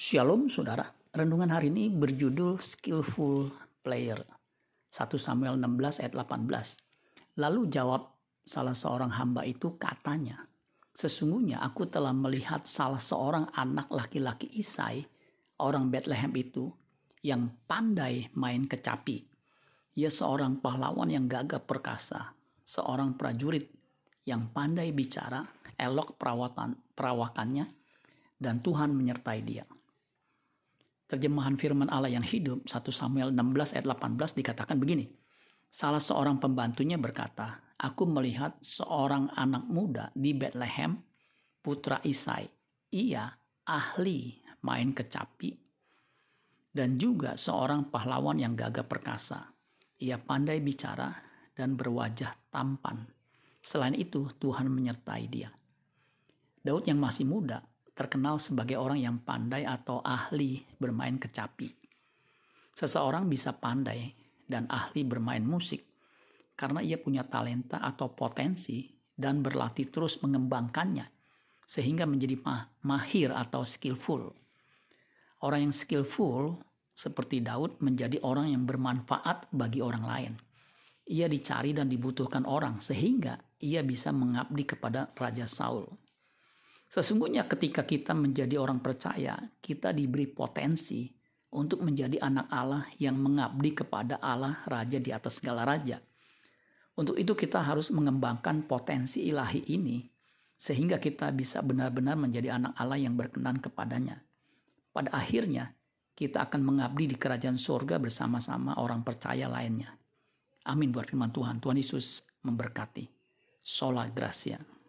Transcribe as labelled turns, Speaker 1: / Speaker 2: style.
Speaker 1: Shalom saudara, renungan hari ini berjudul Skillful Player. 1 Samuel 16 ayat 18. Lalu jawab salah seorang hamba itu katanya, Sesungguhnya aku telah melihat salah seorang anak laki-laki Isai, orang Bethlehem itu, yang pandai main kecapi. Ia seorang pahlawan yang gagah perkasa, seorang prajurit yang pandai bicara, elok perawatan, perawakannya, dan Tuhan menyertai dia. Terjemahan firman Allah yang hidup 1 Samuel 16 ayat 18 dikatakan begini. Salah seorang pembantunya berkata, Aku melihat seorang anak muda di Bethlehem, putra Isai. Ia ahli main kecapi dan juga seorang pahlawan yang gagah perkasa. Ia pandai bicara dan berwajah tampan. Selain itu, Tuhan menyertai dia. Daud yang masih muda terkenal sebagai orang yang pandai atau ahli bermain kecapi. Seseorang bisa pandai dan ahli bermain musik karena ia punya talenta atau potensi dan berlatih terus mengembangkannya sehingga menjadi mahir atau skillful. Orang yang skillful seperti Daud menjadi orang yang bermanfaat bagi orang lain. Ia dicari dan dibutuhkan orang sehingga ia bisa mengabdi kepada Raja Saul. Sesungguhnya ketika kita menjadi orang percaya, kita diberi potensi untuk menjadi anak Allah yang mengabdi kepada Allah Raja di atas segala raja. Untuk itu kita harus mengembangkan potensi ilahi ini sehingga kita bisa benar-benar menjadi anak Allah yang berkenan kepadanya. Pada akhirnya, kita akan mengabdi di kerajaan surga bersama-sama orang percaya lainnya. Amin buat firman Tuhan. Tuhan Yesus memberkati. Sola Gracia.